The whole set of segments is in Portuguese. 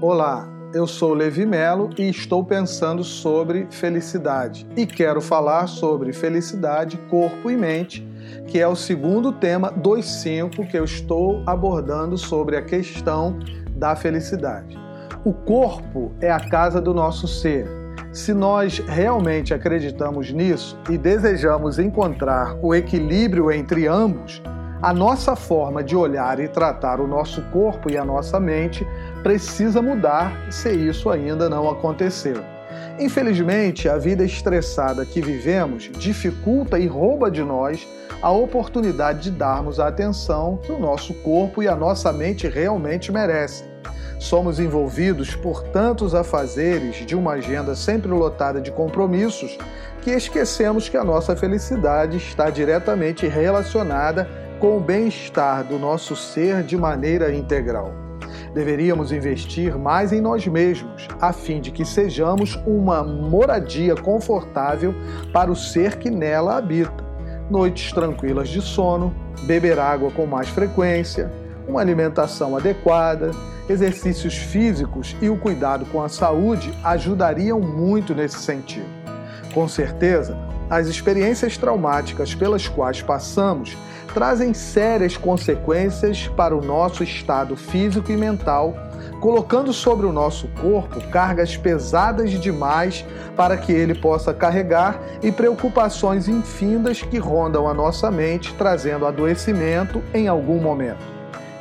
Olá, eu sou Levi Melo e estou pensando sobre felicidade. E quero falar sobre felicidade, corpo e mente, que é o segundo tema dos cinco que eu estou abordando sobre a questão da felicidade. O corpo é a casa do nosso ser. Se nós realmente acreditamos nisso e desejamos encontrar o equilíbrio entre ambos, a nossa forma de olhar e tratar o nosso corpo e a nossa mente precisa mudar se isso ainda não aconteceu. Infelizmente, a vida estressada que vivemos dificulta e rouba de nós a oportunidade de darmos a atenção que o nosso corpo e a nossa mente realmente merecem. Somos envolvidos por tantos afazeres de uma agenda sempre lotada de compromissos que esquecemos que a nossa felicidade está diretamente relacionada com o bem-estar do nosso ser de maneira integral. Deveríamos investir mais em nós mesmos, a fim de que sejamos uma moradia confortável para o ser que nela habita. Noites tranquilas de sono, beber água com mais frequência, uma alimentação adequada, exercícios físicos e o cuidado com a saúde ajudariam muito nesse sentido. Com certeza, as experiências traumáticas pelas quais passamos trazem sérias consequências para o nosso estado físico e mental, colocando sobre o nosso corpo cargas pesadas demais para que ele possa carregar e preocupações infindas que rondam a nossa mente, trazendo adoecimento em algum momento.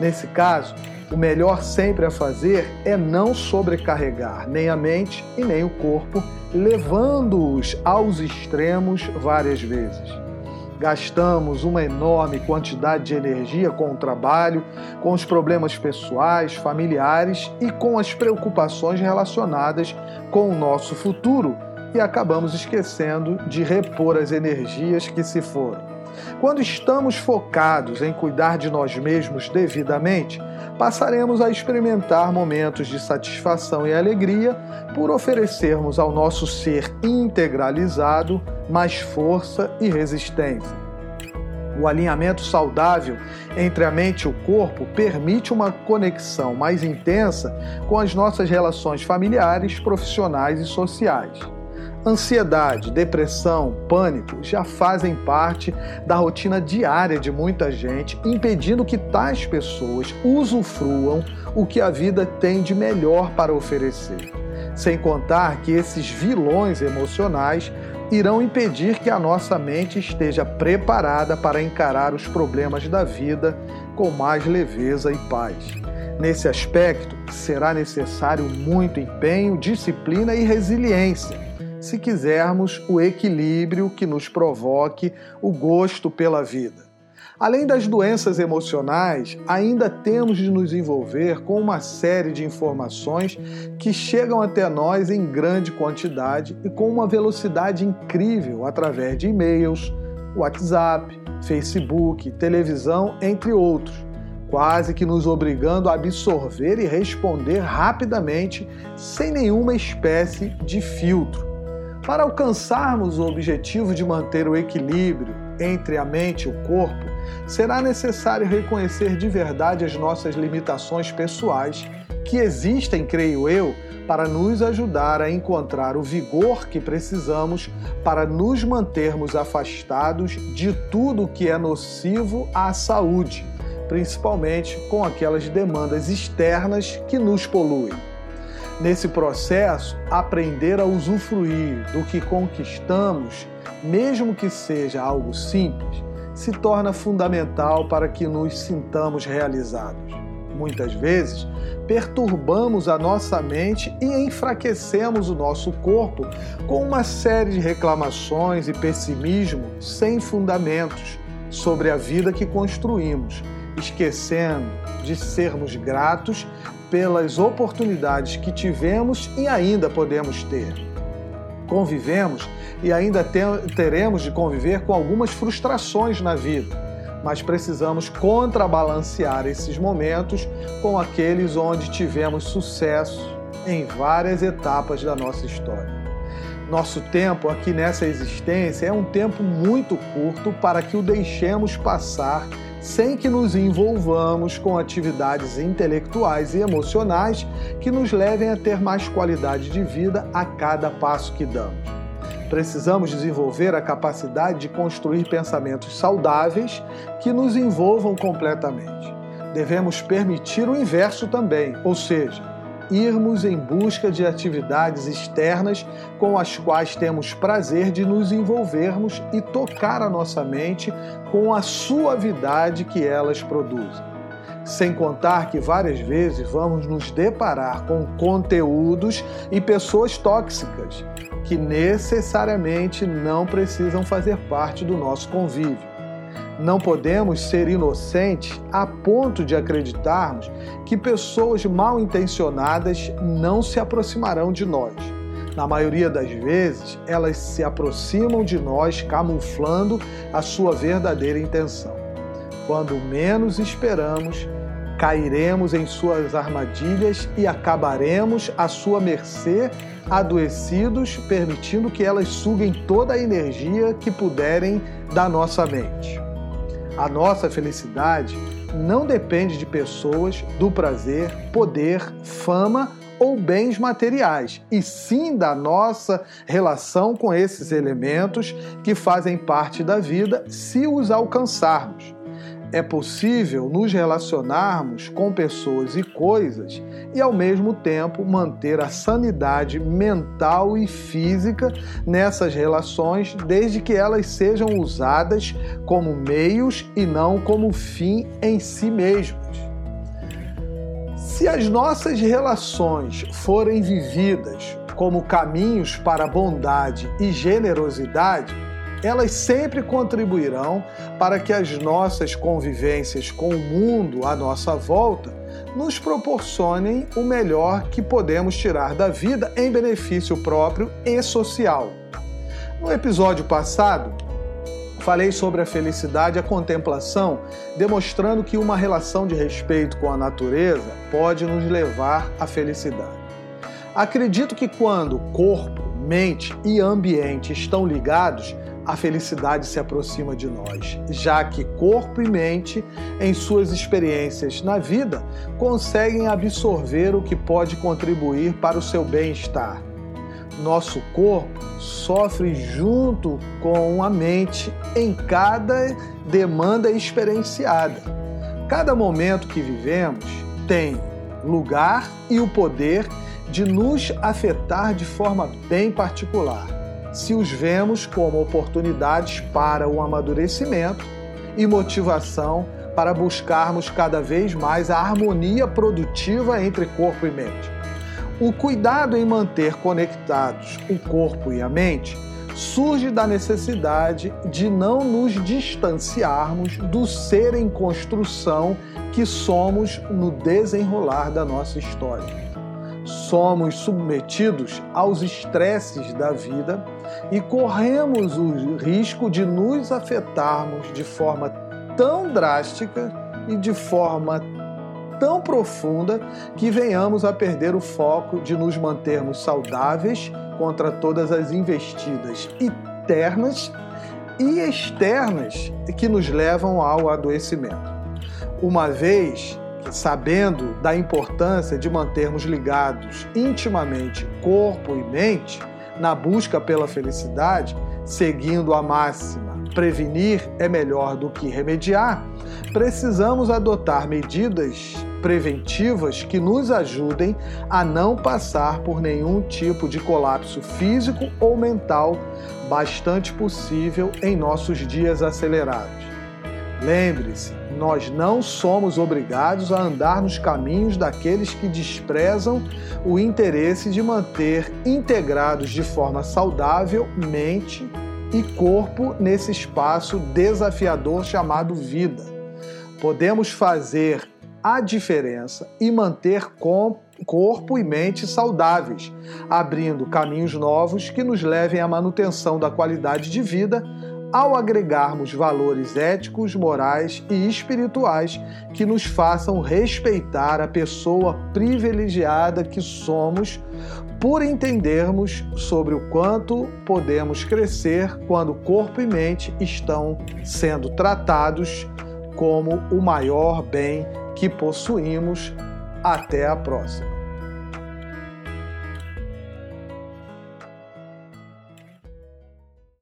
Nesse caso, o melhor sempre a fazer é não sobrecarregar nem a mente e nem o corpo, levando-os aos extremos várias vezes. Gastamos uma enorme quantidade de energia com o trabalho, com os problemas pessoais, familiares e com as preocupações relacionadas com o nosso futuro e acabamos esquecendo de repor as energias que se foram. Quando estamos focados em cuidar de nós mesmos devidamente, passaremos a experimentar momentos de satisfação e alegria por oferecermos ao nosso ser integralizado mais força e resistência. O alinhamento saudável entre a mente e o corpo permite uma conexão mais intensa com as nossas relações familiares, profissionais e sociais. Ansiedade, depressão, pânico já fazem parte da rotina diária de muita gente, impedindo que tais pessoas usufruam o que a vida tem de melhor para oferecer. Sem contar que esses vilões emocionais irão impedir que a nossa mente esteja preparada para encarar os problemas da vida com mais leveza e paz. Nesse aspecto, será necessário muito empenho, disciplina e resiliência se quisermos o equilíbrio que nos provoque o gosto pela vida. Além das doenças emocionais, ainda temos de nos envolver com uma série de informações que chegam até nós em grande quantidade e com uma velocidade incrível através de e-mails, WhatsApp, Facebook, televisão, entre outros, quase que nos obrigando a absorver e responder rapidamente, sem nenhuma espécie de filtro. Para alcançarmos o objetivo de manter o equilíbrio entre a mente e o corpo, será necessário reconhecer de verdade as nossas limitações pessoais, que existem, creio eu, para nos ajudar a encontrar o vigor que precisamos para nos mantermos afastados de tudo que é nocivo à saúde, principalmente com aquelas demandas externas que nos poluem. Nesse processo, aprender a usufruir do que conquistamos, mesmo que seja algo simples, se torna fundamental para que nos sintamos realizados. Muitas vezes, perturbamos a nossa mente e enfraquecemos o nosso corpo com uma série de reclamações e pessimismo sem fundamentos sobre a vida que construímos, esquecendo de sermos gratos pelas oportunidades que tivemos e ainda podemos ter. Convivemos e ainda teremos de conviver com algumas frustrações na vida, mas precisamos contrabalancear esses momentos com aqueles onde tivemos sucesso em várias etapas da nossa história. Nosso tempo aqui nessa existência é um tempo muito curto para que o deixemos passar sem que nos envolvamos com atividades intelectuais e emocionais que nos levem a ter mais qualidade de vida a cada passo que damos. Precisamos desenvolver a capacidade de construir pensamentos saudáveis que nos envolvam completamente. Devemos permitir o inverso também, ou seja, irmos em busca de atividades externas com as quais temos prazer de nos envolvermos e tocar a nossa mente com a suavidade que elas produzem. Sem contar que várias vezes vamos nos deparar com conteúdos e pessoas tóxicas que necessariamente não precisam fazer parte do nosso convívio. Não podemos ser inocentes a ponto de acreditarmos que pessoas mal intencionadas não se aproximarão de nós. Na maioria das vezes, elas se aproximam de nós camuflando a sua verdadeira intenção. Quando menos esperamos, cairemos em suas armadilhas e acabaremos à sua mercê, adoecidos, permitindo que elas suguem toda a energia que puderem da nossa mente. A nossa felicidade não depende de pessoas, do prazer, poder, fama ou bens materiais, e sim da nossa relação com esses elementos que fazem parte da vida se os alcançarmos é possível nos relacionarmos com pessoas e coisas e, ao mesmo tempo, manter a sanidade mental e física nessas relações, desde que elas sejam usadas como meios e não como fim em si mesmas. Se as nossas relações forem vividas como caminhos para bondade e generosidade, elas sempre contribuirão para que as nossas convivências com o mundo à nossa volta nos proporcionem o melhor que podemos tirar da vida em benefício próprio e social. No episódio passado, falei sobre a felicidade e a contemplação, demonstrando que uma relação de respeito com a natureza pode nos levar à felicidade. Acredito que quando corpo, mente e ambiente estão ligados, a felicidade se aproxima de nós, já que corpo e mente, em suas experiências na vida, conseguem absorver o que pode contribuir para o seu bem-estar. Nosso corpo sofre junto com a mente em cada demanda experienciada. Cada momento que vivemos tem lugar e o poder de nos afetar de forma bem particular se os vemos como oportunidades para o amadurecimento e motivação para buscarmos cada vez mais a harmonia produtiva entre corpo e mente. O cuidado em manter conectados o corpo e a mente surge da necessidade de não nos distanciarmos do ser em construção que somos no desenrolar da nossa história somos submetidos aos estresses da vida e corremos o risco de nos afetarmos de forma tão drástica e de forma tão profunda que venhamos a perder o foco de nos mantermos saudáveis contra todas as investidas internas e externas que nos levam ao adoecimento. Uma vez sabendo da importância de mantermos ligados intimamente corpo e mente na busca pela felicidade, seguindo a máxima prevenir é melhor do que remediar, precisamos adotar medidas preventivas que nos ajudem a não passar por nenhum tipo de colapso físico ou mental bastante possível em nossos dias acelerados. Lembre-se, nós não somos obrigados a andar nos caminhos daqueles que desprezam o interesse de manter integrados de forma saudável mente e corpo nesse espaço desafiador chamado vida. Podemos fazer a diferença e manter corpo e mente saudáveis, abrindo caminhos novos que nos levem à manutenção da qualidade de vida ao agregarmos valores éticos, morais e espirituais que nos façam respeitar a pessoa privilegiada que somos, por entendermos sobre o quanto podemos crescer quando corpo e mente estão sendo tratados como o maior bem que possuímos. Até a próxima.